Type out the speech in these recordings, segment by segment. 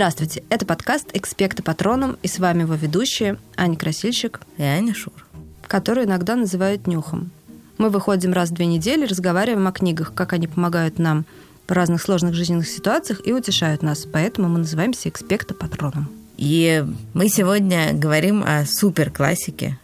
Здравствуйте, это подкаст «Экспекты патроном», и с вами его ведущие Аня Красильщик и Аня Шур, которую иногда называют «нюхом». Мы выходим раз в две недели, разговариваем о книгах, как они помогают нам в разных сложных жизненных ситуациях и утешают нас. Поэтому мы называемся «Экспекты патроном». И мы сегодня говорим о суперклассике.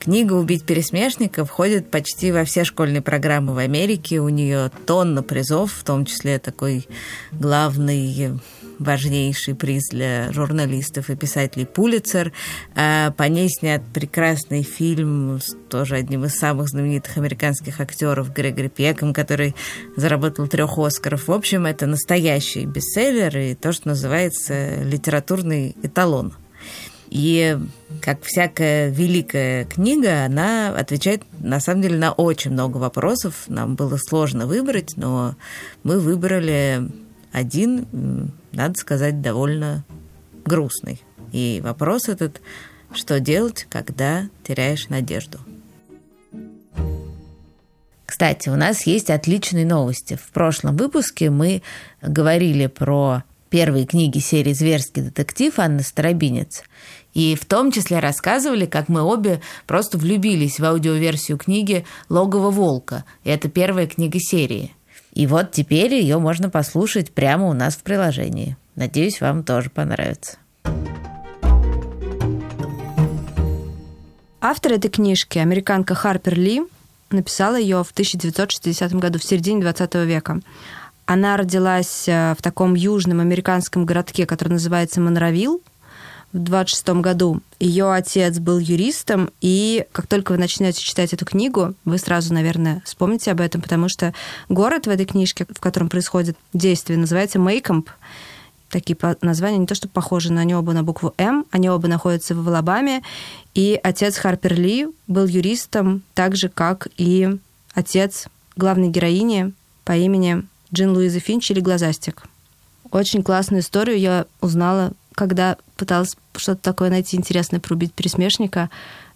Книга «Убить пересмешника» входит почти во все школьные программы в Америке. У нее тонна призов, в том числе такой главный важнейший приз для журналистов и писателей Пулицер. А по ней снят прекрасный фильм с тоже одним из самых знаменитых американских актеров Грегори Пеком, который заработал трех Оскаров. В общем, это настоящий бестселлер и то, что называется литературный эталон. И как всякая великая книга, она отвечает на самом деле на очень много вопросов. Нам было сложно выбрать, но мы выбрали один, надо сказать, довольно грустный. И вопрос этот, что делать, когда теряешь надежду? Кстати, у нас есть отличные новости. В прошлом выпуске мы говорили про первые книги серии «Зверский детектив» Анны Старобинец. И в том числе рассказывали, как мы обе просто влюбились в аудиоверсию книги «Логово волка». И это первая книга серии – и вот теперь ее можно послушать прямо у нас в приложении. Надеюсь, вам тоже понравится. Автор этой книжки, американка Харпер Ли, написала ее в 1960 году, в середине 20 века. Она родилась э, в таком южном американском городке, который называется Монровилл, в 26 году. Ее отец был юристом, и как только вы начнете читать эту книгу, вы сразу, наверное, вспомните об этом, потому что город в этой книжке, в котором происходит действие, называется Мейкомп. Такие названия не то что похожи, но они оба на букву М, они оба находятся в Алабаме, и отец Харпер Ли был юристом, так же, как и отец главной героини по имени Джин Луиза Финч или Глазастик. Очень классную историю я узнала когда пыталась что-то такое найти интересное про убить пересмешника,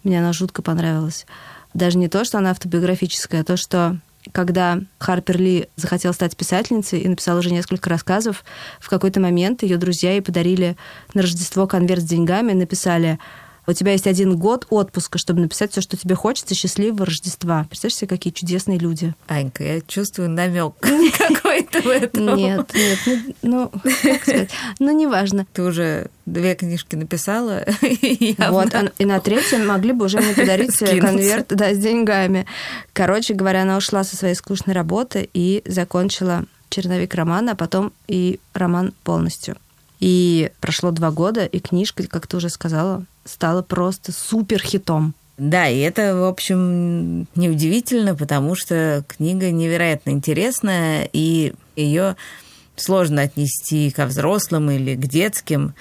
мне она жутко понравилась. Даже не то, что она автобиографическая, а то, что когда Харпер Ли захотела стать писательницей и написала уже несколько рассказов, в какой-то момент ее друзья ей подарили на Рождество конверт с деньгами и написали у тебя есть один год отпуска, чтобы написать все, что тебе хочется. Счастливого Рождества. Представляешь себе, какие чудесные люди. Анька, я чувствую намек какой-то в этом. Нет, нет, ну, ну, как сказать, ну, неважно. Ты уже две книжки написала. Вот, а, и на третьем могли бы уже мне подарить конверт да, с деньгами. Короче говоря, она ушла со своей скучной работы и закончила черновик романа, а потом и роман полностью. И прошло два года, и книжка, как ты уже сказала, стала просто супер хитом. Да, и это, в общем, неудивительно, потому что книга невероятно интересная, и ее сложно отнести ко взрослым или к детским.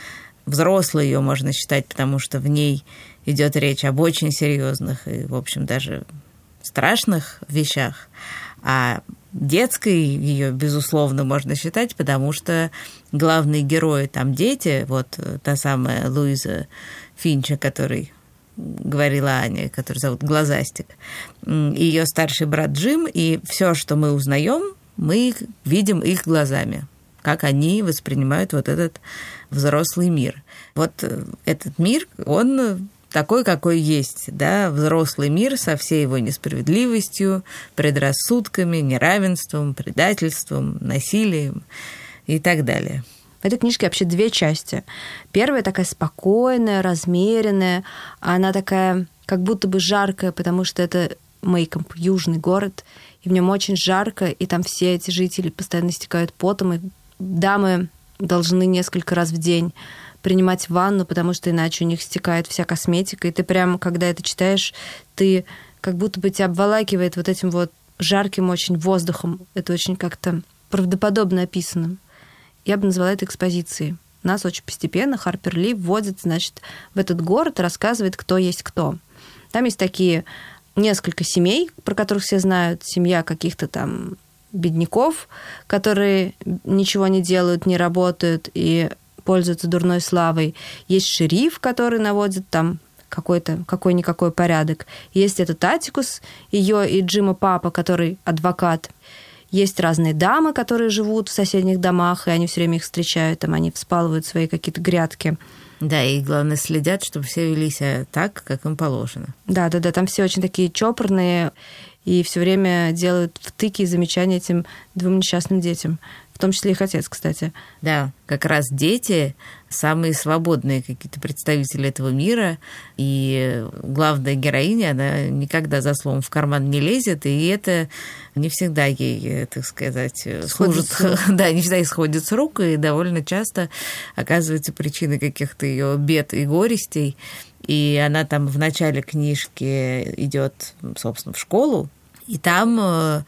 Взрослой ее можно считать, потому что в ней идет речь об очень серьезных и, в общем, даже страшных вещах. А детской ее, безусловно, можно считать, потому что главные герои там дети, вот та самая Луиза Финча, который говорила Аня, который зовут Глазастик, ее старший брат Джим, и все, что мы узнаем, мы видим их глазами, как они воспринимают вот этот взрослый мир. Вот э, этот мир, он такой, какой есть, да, взрослый мир со всей его несправедливостью, предрассудками, неравенством, предательством, насилием и так далее. В этой книжке вообще две части. Первая такая спокойная, размеренная, она такая как будто бы жаркая, потому что это Мейкомп, южный город, и в нем очень жарко, и там все эти жители постоянно истекают потом, и дамы должны несколько раз в день принимать ванну, потому что иначе у них стекает вся косметика. И ты прям, когда это читаешь, ты как будто бы тебя обволакивает вот этим вот жарким очень воздухом. Это очень как-то правдоподобно описано. Я бы назвала это экспозицией. Нас очень постепенно Харпер Ли вводит, значит, в этот город, рассказывает, кто есть кто. Там есть такие несколько семей, про которых все знают. Семья каких-то там бедняков, которые ничего не делают, не работают, и пользуется дурной славой. Есть шериф, который наводит там какой-то какой-никакой порядок. Есть этот Атикус, ее и Джима папа, который адвокат. Есть разные дамы, которые живут в соседних домах, и они все время их встречают, там они вспалывают свои какие-то грядки. Да, и главное следят, чтобы все вели себя так, как им положено. Да, да, да, там все очень такие чопорные и все время делают втыки и замечания этим двум несчастным детям в том числе их отец, кстати. Да, как раз дети самые свободные какие-то представители этого мира, и главная героиня, она никогда за словом в карман не лезет, и это не всегда ей, так сказать, служит, да, не всегда исходит с рук, и довольно часто оказывается причиной каких-то ее бед и горестей. И она там в начале книжки идет, собственно, в школу, и там э,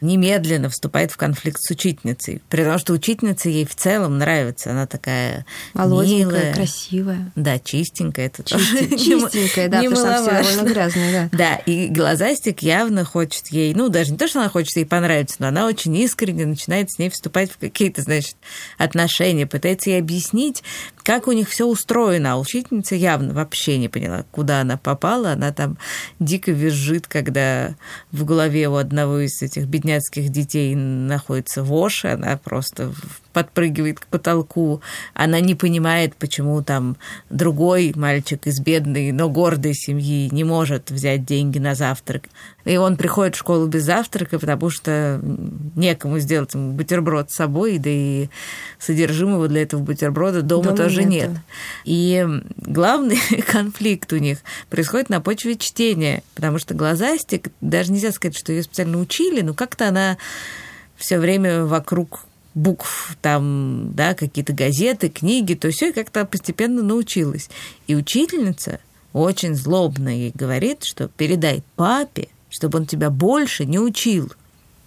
немедленно вступает в конфликт с учительницей. При том, что учительница ей в целом нравится. Она такая Молоденькая, милая. красивая. Да, чистенькая. Это Чисти, чистенькая, да, потому что все довольно грязная, да. Да, и глазастик явно хочет ей, ну, даже не то, что она хочет ей понравиться, но она очень искренне начинает с ней вступать в какие-то, значит, отношения, пытается ей объяснить, как у них все устроено. А учительница явно вообще не поняла, куда она попала. Она там дико визжит, когда в голове у одного из этих бедняков бедняцких детей находится вошь, она просто подпрыгивает к потолку, она не понимает, почему там другой мальчик из бедной, но гордой семьи не может взять деньги на завтрак. И он приходит в школу без завтрака, потому что некому сделать ему бутерброд с собой, да и содержимого для этого бутерброда дома, дома тоже нет. нет. И главный конфликт у них происходит на почве чтения, потому что глазастик, даже нельзя сказать, что ее специально учили, но как-то она все время вокруг букв, там, да, какие-то газеты, книги, то все как-то постепенно научилась. И учительница очень злобно ей говорит, что передай папе, чтобы он тебя больше не учил.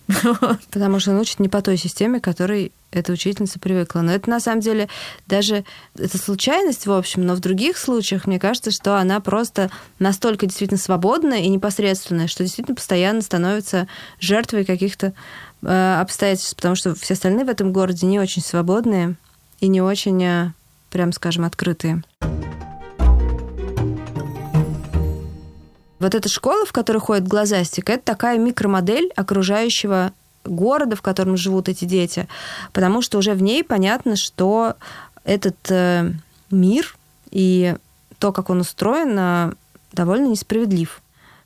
Потому что он учит не по той системе, которой эта учительница привыкла. Но это на самом деле даже это случайность, в общем, но в других случаях мне кажется, что она просто настолько действительно свободная и непосредственная, что действительно постоянно становится жертвой каких-то обстоятельств, потому что все остальные в этом городе не очень свободные и не очень, э, прям скажем, открытые. Вот эта школа, в которой ходит глазастик, это такая микромодель окружающего города, в котором живут эти дети, потому что уже в ней понятно, что этот э, мир и то, как он устроен, довольно несправедлив.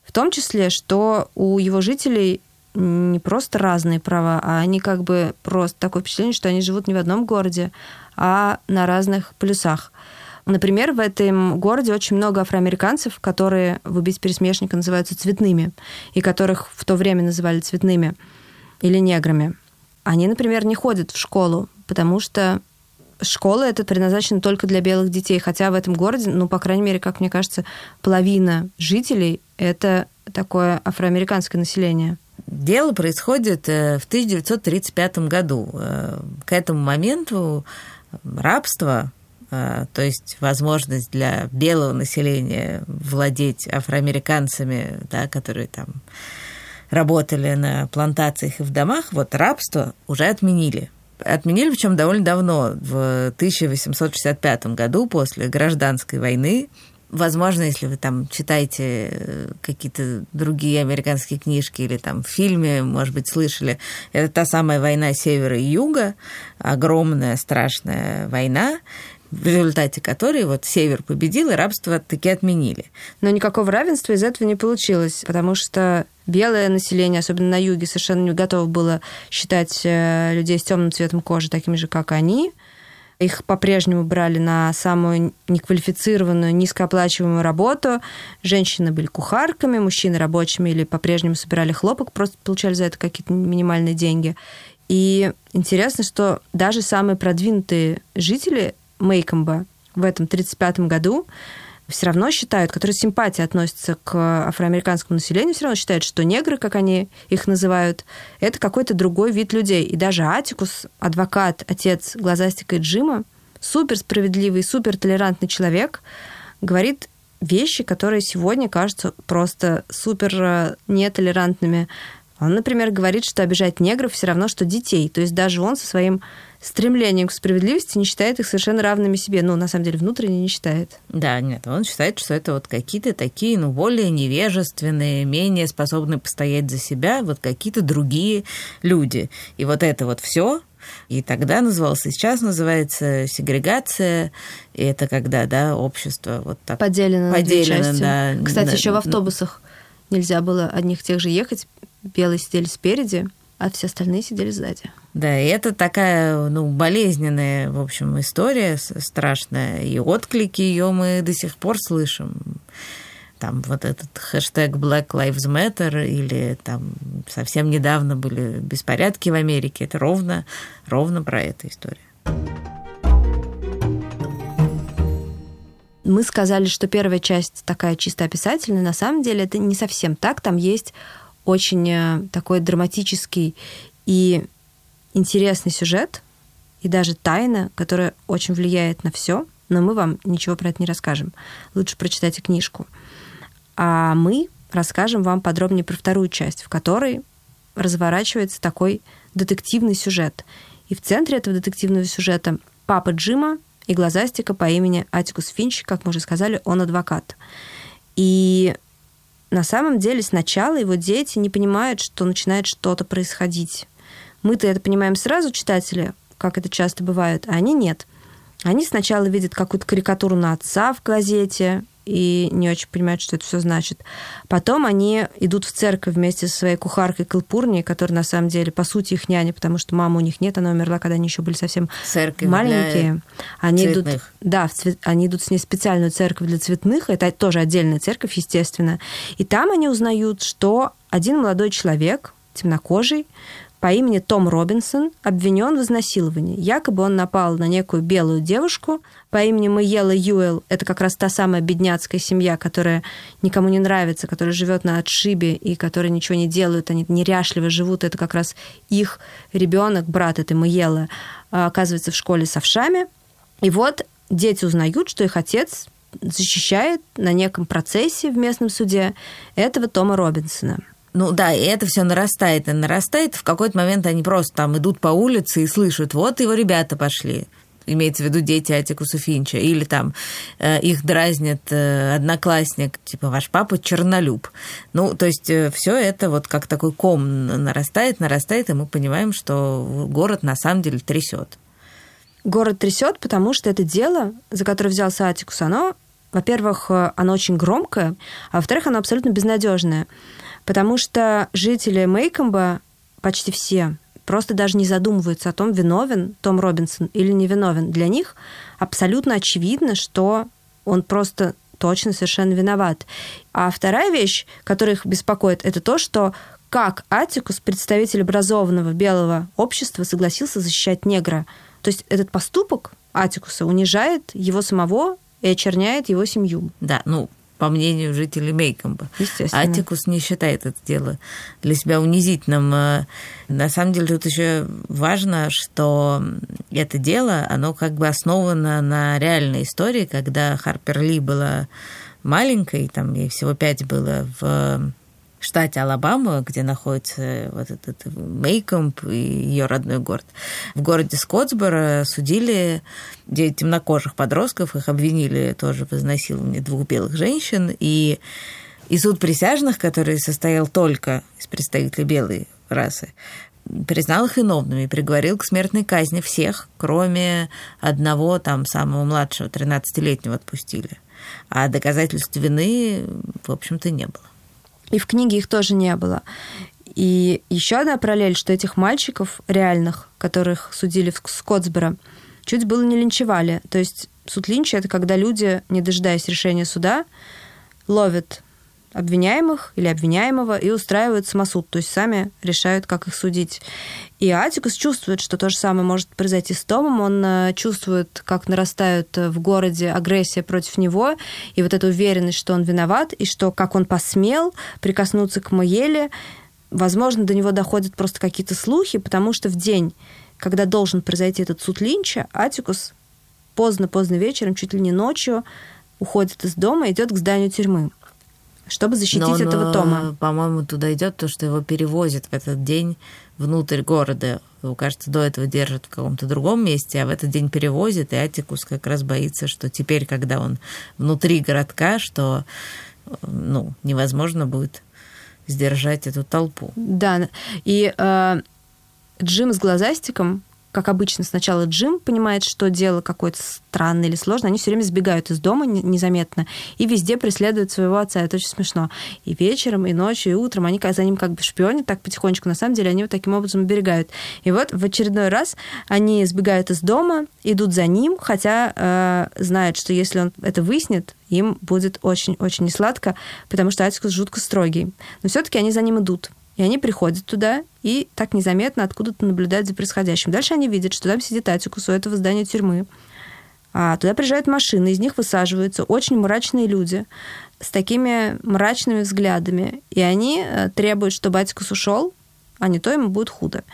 В том числе, что у его жителей не просто разные права, а они как бы просто такое впечатление, что они живут не в одном городе, а на разных полюсах. Например, в этом городе очень много афроамериканцев, которые в «Убить пересмешника» называются цветными, и которых в то время называли цветными или неграми. Они, например, не ходят в школу, потому что школа это предназначена только для белых детей, хотя в этом городе, ну, по крайней мере, как мне кажется, половина жителей — это такое афроамериканское население. Дело происходит э, в 1935 году. Э, к этому моменту рабство, э, то есть возможность для белого населения владеть афроамериканцами, да, которые там работали на плантациях и в домах, вот рабство уже отменили. Отменили, причем довольно давно, в 1865 году, после гражданской войны, Возможно, если вы там читаете э, какие-то другие американские книжки или там в фильме, может быть, слышали, это та самая война севера и юга, огромная страшная война, в результате которой вот север победил, и рабство таки отменили. Но никакого равенства из этого не получилось, потому что белое население, особенно на юге, совершенно не готово было считать э, людей с темным цветом кожи такими же, как они – их по-прежнему брали на самую неквалифицированную, низкооплачиваемую работу. Женщины были кухарками, мужчины рабочими или по-прежнему собирали хлопок, просто получали за это какие-то минимальные деньги. И интересно, что даже самые продвинутые жители Мейкомба в этом 1935 году все равно считают, которые с симпатией относятся к афроамериканскому населению, все равно считают, что негры, как они их называют, это какой-то другой вид людей. И даже Атикус, адвокат, отец глазастика Джима, супер справедливый, супер толерантный человек, говорит вещи, которые сегодня кажутся просто супер э, нетолерантными. Он, например, говорит, что обижать негров все равно, что детей. То есть даже он со своим стремлением к справедливости не считает их совершенно равными себе. Ну, на самом деле, внутренне не считает. Да, нет, он считает, что это вот какие-то такие, ну, более невежественные, менее способные постоять за себя, вот какие-то другие люди. И вот это вот все и тогда назывался, сейчас называется сегрегация. И это когда, да, общество вот так поделено, поделено на. Да, Кстати, на, еще в автобусах нельзя было одних тех же ехать. Белые сидели спереди, а все остальные сидели сзади. Да, и это такая, ну, болезненная, в общем, история страшная. И отклики ее мы до сих пор слышим там вот этот хэштег Black Lives Matter или там совсем недавно были беспорядки в Америке. Это ровно, ровно про эту историю. Мы сказали, что первая часть такая чисто описательная. На самом деле это не совсем так. Там есть очень э, такой драматический и интересный сюжет, и даже тайна, которая очень влияет на все, но мы вам ничего про это не расскажем. Лучше прочитайте книжку. А мы расскажем вам подробнее про вторую часть, в которой разворачивается такой детективный сюжет. И в центре этого детективного сюжета папа Джима и глазастика по имени Атикус Финч, как мы уже сказали, он адвокат. И на самом деле сначала его дети не понимают, что начинает что-то происходить. Мы-то это понимаем сразу, читатели, как это часто бывает, а они нет. Они сначала видят какую-то карикатуру на отца в газете, и не очень понимают, что это все значит. Потом они идут в церковь вместе со своей кухаркой Калпурней, которая на самом деле, по сути, их няня, потому что мамы у них нет, она умерла, когда они еще были совсем церковь маленькие. Они цветных. идут, да, цвет, они идут с ней в специальную церковь для цветных, это тоже отдельная церковь, естественно. И там они узнают, что один молодой человек, темнокожий, по имени Том Робинсон обвинен в изнасиловании. Якобы он напал на некую белую девушку по имени Майела Юэл. Это как раз та самая бедняцкая семья, которая никому не нравится, которая живет на отшибе и которая ничего не делают, они неряшливо живут. Это как раз их ребенок, брат этой Майелы, а, оказывается в школе с овшами. И вот дети узнают, что их отец защищает на неком процессе в местном суде этого Тома Робинсона – ну да, и это все нарастает и нарастает. В какой-то момент они просто там идут по улице и слышат, вот его ребята пошли имеется в виду дети Атикуса Финча, или там э, их дразнит э, одноклассник, типа ваш папа чернолюб. Ну, то есть э, все это вот как такой ком нарастает, нарастает, и мы понимаем, что город на самом деле трясет. Город трясет, потому что это дело, за которое взялся Атикус, оно, во-первых, э, оно очень громкое, а во-вторых, оно абсолютно безнадежное. Потому что жители Мейкомба, почти все, просто даже не задумываются о том, виновен Том Робинсон или не виновен. Для них абсолютно очевидно, что он просто точно совершенно виноват. А вторая вещь, которая их беспокоит, это то, что как Атикус, представитель образованного белого общества, согласился защищать негра. То есть этот поступок Атикуса унижает его самого и очерняет его семью. Да, ну, по мнению жителей Мейкомба. Атикус не считает это дело для себя унизительным. Э, на самом деле тут еще важно, что это дело, оно как бы основано на реальной истории, когда Харпер Ли была маленькой, там ей всего пять было в штате Алабама, где находится вот этот Мейкомп и ее родной город. В городе Скотсборо судили девять темнокожих подростков, их обвинили тоже в изнасиловании двух белых женщин, и, и суд присяжных, который состоял только из представителей белой расы, признал их виновными и приговорил к смертной казни всех, кроме одного там самого младшего, 13-летнего отпустили. А доказательств вины, в общем-то, не было. И в книге их тоже не было. И еще одна параллель, что этих мальчиков реальных, которых судили в Скотсборо, чуть было не линчевали. То есть суд линча – это когда люди, не дожидаясь решения суда, ловят обвиняемых или обвиняемого и устраивают самосуд, то есть сами решают, как их судить. И Атикус чувствует, что то же самое может произойти с Томом. Он э, чувствует, как нарастает э, в городе агрессия против него, и вот эта уверенность, что он виноват, и что как он посмел прикоснуться к Моеле. Возможно, до него доходят просто какие-то слухи, потому что в день, когда должен произойти этот суд Линча, Атикус поздно-поздно вечером, чуть ли не ночью, уходит из дома и идет к зданию тюрьмы. Чтобы защитить Но он, этого э, Тома. По-моему, туда идет то, что его перевозят в этот день внутрь города. Его, кажется, до этого держат в каком-то другом месте, а в этот день перевозят, и Атикус как раз боится, что теперь, когда он внутри городка, что э, ну, невозможно будет сдержать эту толпу. Да, и э, Джим с глазастиком как обычно, сначала Джим понимает, что дело какое-то странное или сложное, они все время сбегают из дома незаметно и везде преследуют своего отца. Это очень смешно. И вечером, и ночью, и утром они за ним как бы шпионят так потихонечку. На самом деле они вот таким образом оберегают. И вот в очередной раз они сбегают из дома, идут за ним, хотя э, знают, что если он это выяснит, им будет очень-очень несладко, потому что Атикус жутко строгий. Но все-таки они за ним идут. И они приходят туда и так незаметно откуда-то наблюдают за происходящим. Дальше они видят, что там сидит Атикус у этого здания тюрьмы. А туда приезжают машины, из них высаживаются очень мрачные люди с такими мрачными взглядами. И они э, требуют, чтобы Атикус ушел, а не то ему будет худо.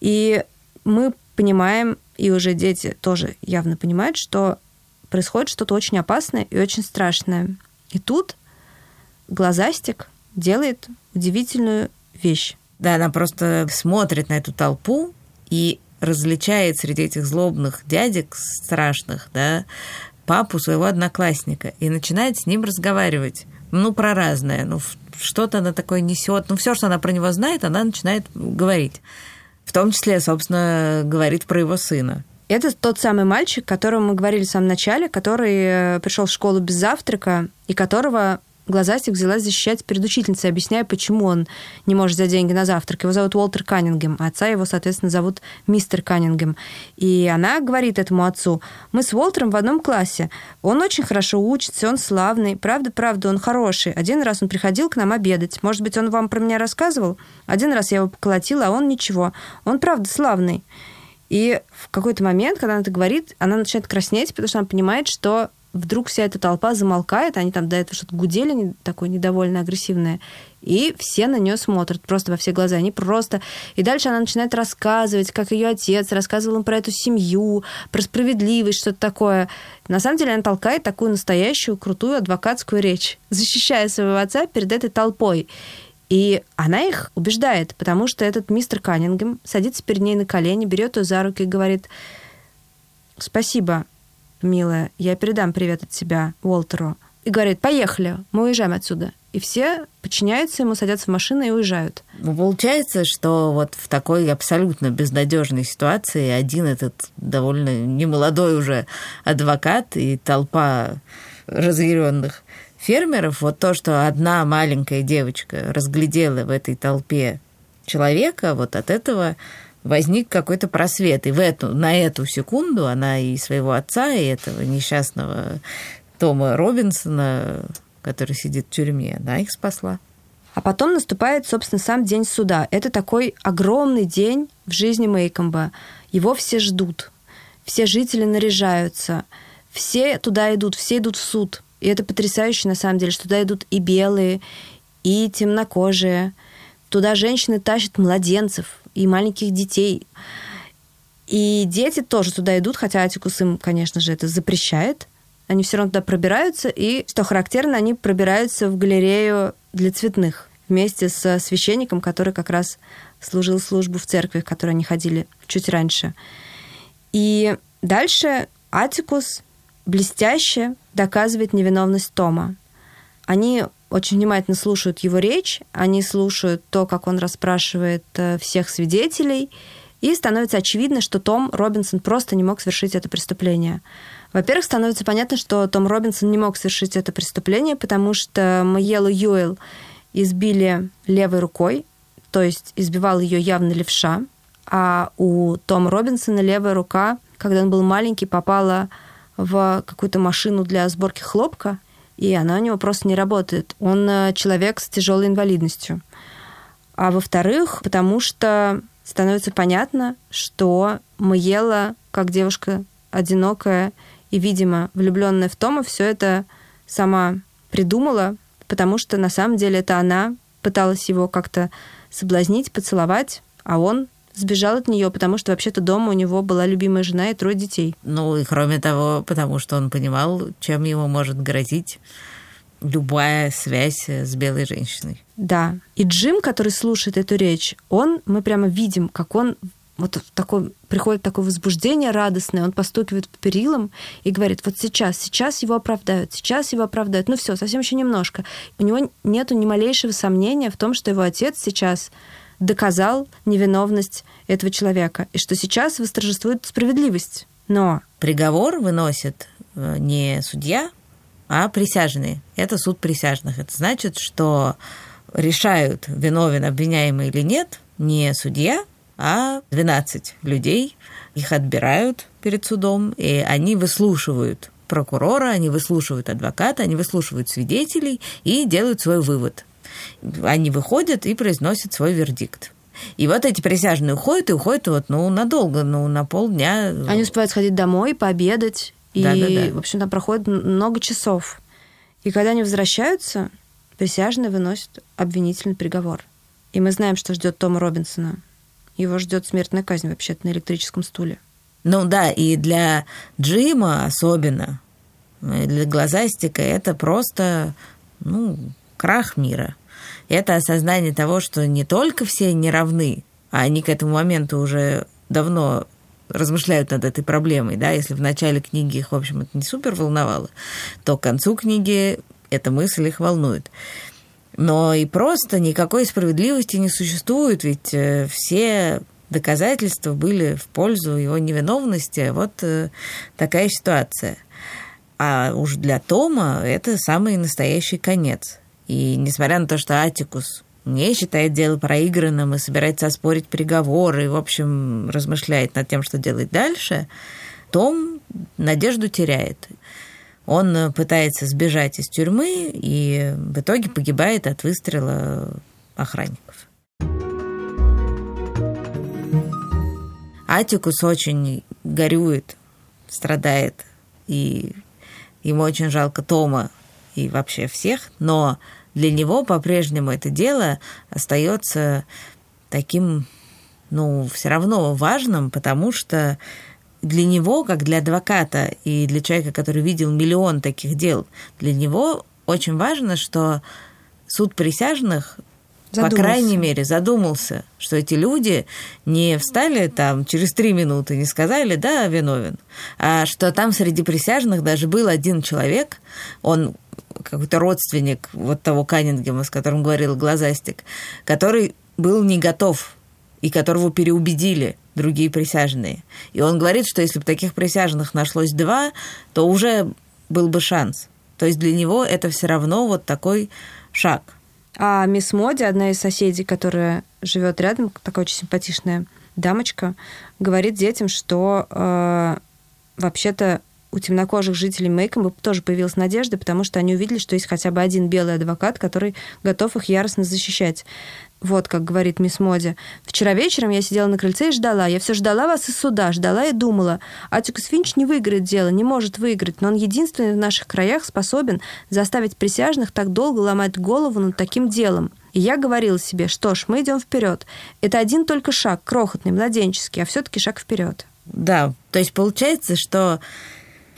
И мы понимаем, и уже дети тоже явно понимают, что происходит что-то очень опасное и очень страшное. И тут глазастик делает удивительную вещь. Да, она просто смотрит на эту толпу и различает среди этих злобных дядек страшных, да, папу своего одноклассника и начинает с ним разговаривать. Ну, про разное. Ну, что-то она такое несет. Ну, все, что она про него знает, она начинает говорить. В том числе, собственно, говорит про его сына. Это тот самый мальчик, о котором мы говорили в самом начале, который э, пришел в школу без завтрака и которого Глазастик взялась защищать перед учительницей, объясняя, почему он не может взять деньги на завтрак. Его зовут Уолтер Каннингем, а отца его, соответственно, зовут мистер Каннингем. И она говорит этому отцу, мы с Уолтером в одном классе. Он очень хорошо учится, он славный. Правда, правда, он хороший. Один раз он приходил к нам обедать. Может быть, он вам про меня рассказывал? Один раз я его поколотила, а он ничего. Он, правда, славный. И в какой-то момент, когда она это говорит, она начинает краснеть, потому что она понимает, что вдруг вся эта толпа замолкает, они там до этого что-то гудели, такое недовольно агрессивное, и все на нее смотрят просто во все глаза. Они просто... И дальше она начинает рассказывать, как ее отец рассказывал им про эту семью, про справедливость, что-то такое. На самом деле она толкает такую настоящую крутую адвокатскую речь, защищая своего отца перед этой толпой. И она их убеждает, потому что этот мистер Каннингем садится перед ней на колени, берет ее за руки и говорит, спасибо, милая, я передам привет от тебя Уолтеру. И говорит, поехали, мы уезжаем отсюда. И все подчиняются ему, садятся в машину и уезжают. Получается, что вот в такой абсолютно безнадежной ситуации один этот довольно немолодой уже адвокат и толпа разъяренных фермеров, вот то, что одна маленькая девочка разглядела в этой толпе человека, вот от этого возник какой-то просвет. И в эту, на эту секунду она и своего отца, и этого несчастного Тома Робинсона, который сидит в тюрьме, она их спасла. А потом наступает, собственно, сам день суда. Это такой огромный день в жизни Мейкомба. Его все ждут. Все жители наряжаются. Все туда идут, все идут в суд. И это потрясающе, на самом деле, что туда идут и белые, и темнокожие. Туда женщины тащат младенцев, и маленьких детей. И дети тоже туда идут, хотя Атикус им, конечно же, это запрещает. Они все равно туда пробираются, и, что характерно, они пробираются в галерею для цветных вместе с священником, который как раз служил службу в церкви, в которой они ходили чуть раньше. И дальше Атикус блестяще доказывает невиновность Тома. Они очень внимательно слушают его речь, они слушают то, как он расспрашивает э, всех свидетелей, и становится очевидно, что Том Робинсон просто не мог совершить это преступление. Во-первых, становится понятно, что Том Робинсон не мог совершить это преступление, потому что Майелу Юэл избили левой рукой, то есть избивал ее явно левша, а у Тома Робинсона левая рука, когда он был маленький, попала в какую-то машину для сборки хлопка, и она у него просто не работает. Он э, человек с тяжелой инвалидностью. А во-вторых, потому что становится понятно, что Маела, как девушка одинокая и, видимо, влюбленная в Тома, все это сама придумала, потому что на самом деле это она пыталась его как-то соблазнить, поцеловать, а он сбежал от нее, потому что вообще-то дома у него была любимая жена и трое детей. Ну и кроме того, потому что он понимал, чем ему может грозить любая связь с белой женщиной. Да. И Джим, который слушает эту речь, он, мы прямо видим, как он вот такой, приходит такое возбуждение радостное, он постукивает по перилам и говорит, вот сейчас, сейчас его оправдают, сейчас его оправдают, ну все, совсем еще немножко. У него нету ни малейшего сомнения в том, что его отец сейчас доказал невиновность этого человека, и что сейчас восторжествует справедливость. Но... Приговор выносит э, не судья, а присяжные. Это суд присяжных. Это значит, что решают, виновен обвиняемый или нет, не судья, а 12 людей. Их отбирают перед судом, и они выслушивают прокурора, они выслушивают адвоката, они выслушивают свидетелей и делают свой вывод. Они выходят и произносят свой вердикт. И вот эти присяжные уходят, и уходят вот, ну, надолго, ну, на полдня. Они успевают сходить домой, пообедать, и, да, да, да. в общем, там проходит много часов. И когда они возвращаются, присяжные выносят обвинительный приговор. И мы знаем, что ждет Тома Робинсона его ждет смертная казнь вообще-то на электрическом стуле. Ну да, и для Джима особенно, для глазастика это просто, ну, крах мира. Это осознание того, что не только все не равны, а они к этому моменту уже давно размышляют над этой проблемой, да, если в начале книги их, в общем, это не супер волновало, то к концу книги эта мысль их волнует. Но и просто никакой справедливости не существует, ведь э, все доказательства были в пользу его невиновности. Вот э, такая ситуация. А уж для Тома это самый настоящий конец. И несмотря на то, что Атикус не считает дело проигранным и собирается оспорить приговор и, в общем, размышляет над тем, что делать дальше, том надежду теряет. Он пытается сбежать из тюрьмы и в итоге погибает от выстрела охранников. Атикус очень горюет, страдает, и ему очень жалко Тома и вообще всех, но для него по-прежнему это дело остается таким, ну, все равно важным, потому что для него, как для адвоката и для человека, который видел миллион таких дел, для него очень важно, что суд присяжных задумался. по крайней мере, задумался, что эти люди не встали там через три минуты, не сказали, да, виновен, а что там среди присяжных даже был один человек, он какой-то родственник вот того Каннингема, с которым говорил Глазастик, который был не готов и которого переубедили другие присяжные. И он говорит, что если бы таких присяжных нашлось два, то уже был бы шанс. То есть для него это все равно вот такой шаг. А мисс Моди, одна из соседей, которая живет рядом, такая очень симпатичная дамочка, говорит детям, что э, вообще-то у темнокожих жителей Мейкома тоже появилась надежда, потому что они увидели, что есть хотя бы один белый адвокат, который готов их яростно защищать. Вот как говорит мисс Моди. Вчера вечером я сидела на крыльце и ждала. Я все ждала вас из суда, ждала и думала. Атикус Финч не выиграет дело, не может выиграть, но он единственный в наших краях способен заставить присяжных так долго ломать голову над таким делом. И я говорила себе, что ж, мы идем вперед. Это один только шаг, крохотный, младенческий, а все-таки шаг вперед. Да, то есть получается, что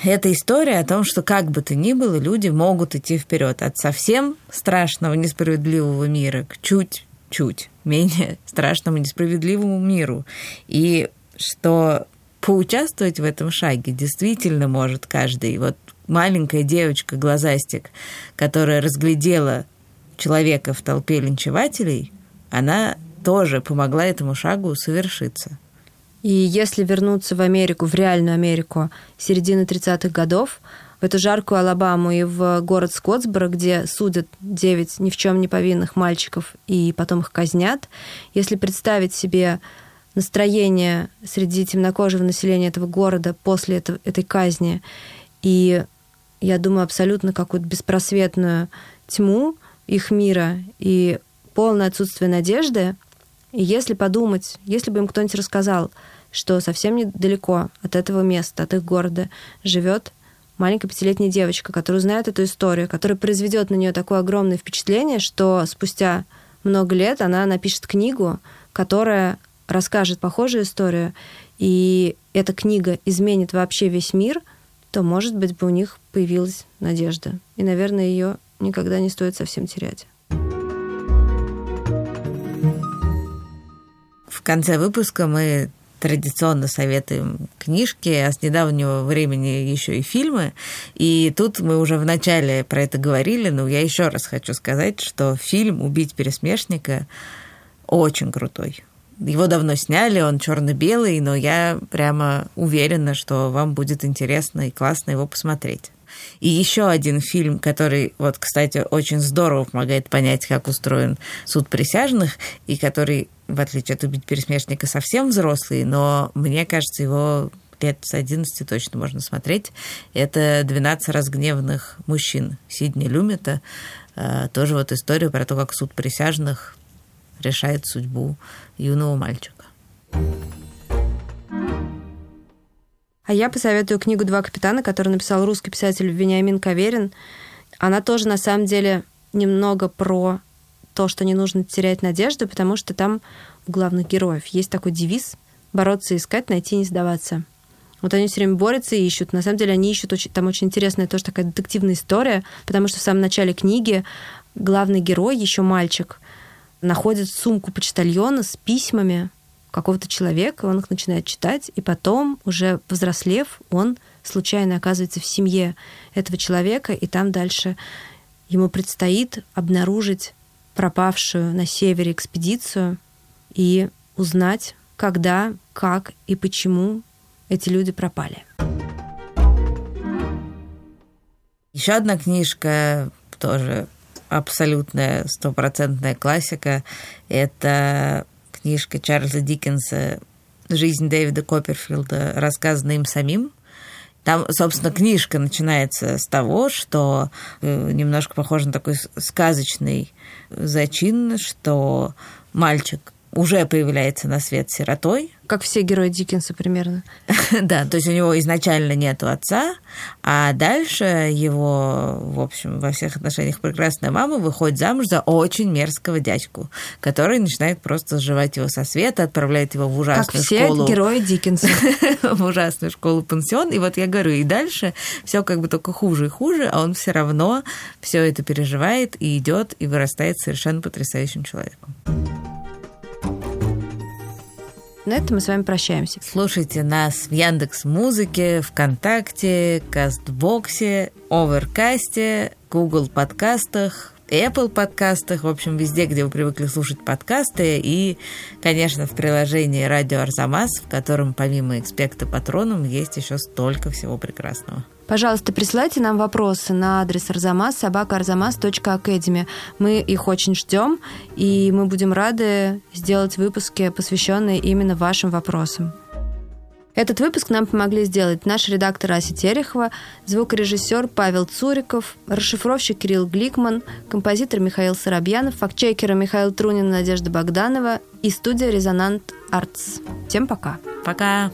это история о том, что как бы то ни было, люди могут идти вперед от совсем страшного, несправедливого мира к чуть чуть менее страшному несправедливому миру. И что поучаствовать в этом шаге действительно может каждый. Вот маленькая девочка, глазастик, которая разглядела человека в толпе линчевателей, она тоже помогла этому шагу совершиться. И если вернуться в Америку, в реальную Америку середины 30-х годов, в эту жаркую Алабаму и в город Скотсборо, где судят девять ни в чем не повинных мальчиков и потом их казнят. Если представить себе настроение среди темнокожего населения этого города после этого, этой казни и, я думаю, абсолютно какую-то беспросветную тьму их мира и полное отсутствие надежды, и если подумать, если бы им кто-нибудь рассказал, что совсем недалеко от этого места, от их города живет маленькая пятилетняя девочка, которая знает эту историю, которая произведет на нее такое огромное впечатление, что спустя много лет она напишет книгу, которая расскажет похожую историю, и эта книга изменит вообще весь мир, то, может быть, бы у них появилась надежда. И, наверное, ее никогда не стоит совсем терять. Конце выпуска мы традиционно советуем книжки, а с недавнего времени еще и фильмы. И тут мы уже в начале про это говорили, но я еще раз хочу сказать, что фильм «Убить пересмешника» очень крутой. Его давно сняли, он черно-белый, но я прямо уверена, что вам будет интересно и классно его посмотреть. И еще один фильм, который, вот, кстати, очень здорово помогает понять, как устроен суд присяжных, и который, в отличие от «Убить пересмешника», совсем взрослый, но мне кажется, его лет с 11 точно можно смотреть. Это «12 разгневанных мужчин» Сидни Люмета. Э, тоже вот история про то, как суд присяжных решает судьбу юного мальчика. А я посоветую книгу «Два капитана», которую написал русский писатель Вениамин Каверин. Она тоже, на самом деле, немного про то, что не нужно терять надежду, потому что там у главных героев есть такой девиз «бороться, искать, найти, не сдаваться». Вот они все время борются и ищут. На самом деле они ищут очень, там очень интересная тоже такая детективная история, потому что в самом начале книги главный герой, еще мальчик, находит сумку почтальона с письмами какого-то человека, он их начинает читать, и потом, уже повзрослев, он случайно оказывается в семье этого человека, и там дальше ему предстоит обнаружить пропавшую на севере экспедицию и узнать, когда, как и почему эти люди пропали. Еще одна книжка тоже абсолютная стопроцентная классика. Это книжка Чарльза Диккенса «Жизнь Дэвида Копперфилда», рассказанная им самим. Там, собственно, книжка начинается с того, что э, немножко похоже на такой сказочный зачин, что мальчик уже появляется на свет сиротой. Как все герои Диккенса примерно. да, то есть у него изначально нет отца, а дальше его, в общем, во всех отношениях прекрасная мама выходит замуж за очень мерзкого дядьку, который начинает просто сживать его со света, отправляет его в ужасную как все школу. герои Диккенса. в ужасную школу-пансион. И вот я говорю, и дальше все как бы только хуже и хуже, а он все равно все это переживает и идет и вырастает совершенно потрясающим человеком. На этом мы с вами прощаемся. Слушайте нас в Яндекс Музыке, ВКонтакте, Кастбоксе, Оверкасте, Google подкастах, Apple подкастах, в общем, везде, где вы привыкли слушать подкасты, и, конечно, в приложении «Радио Арзамас», в котором помимо «Экспекта Патроном» есть еще столько всего прекрасного. Пожалуйста, присылайте нам вопросы на адрес арзамас собакаарзамас.академи. Мы их очень ждем, и мы будем рады сделать выпуски, посвященные именно вашим вопросам. Этот выпуск нам помогли сделать наш редактор Ася Терехова, звукорежиссер Павел Цуриков, расшифровщик Кирилл Гликман, композитор Михаил Соробьянов, фактчекеры Михаил Трунин, Надежда Богданова и студия «Резонант Артс». Всем пока. Пока.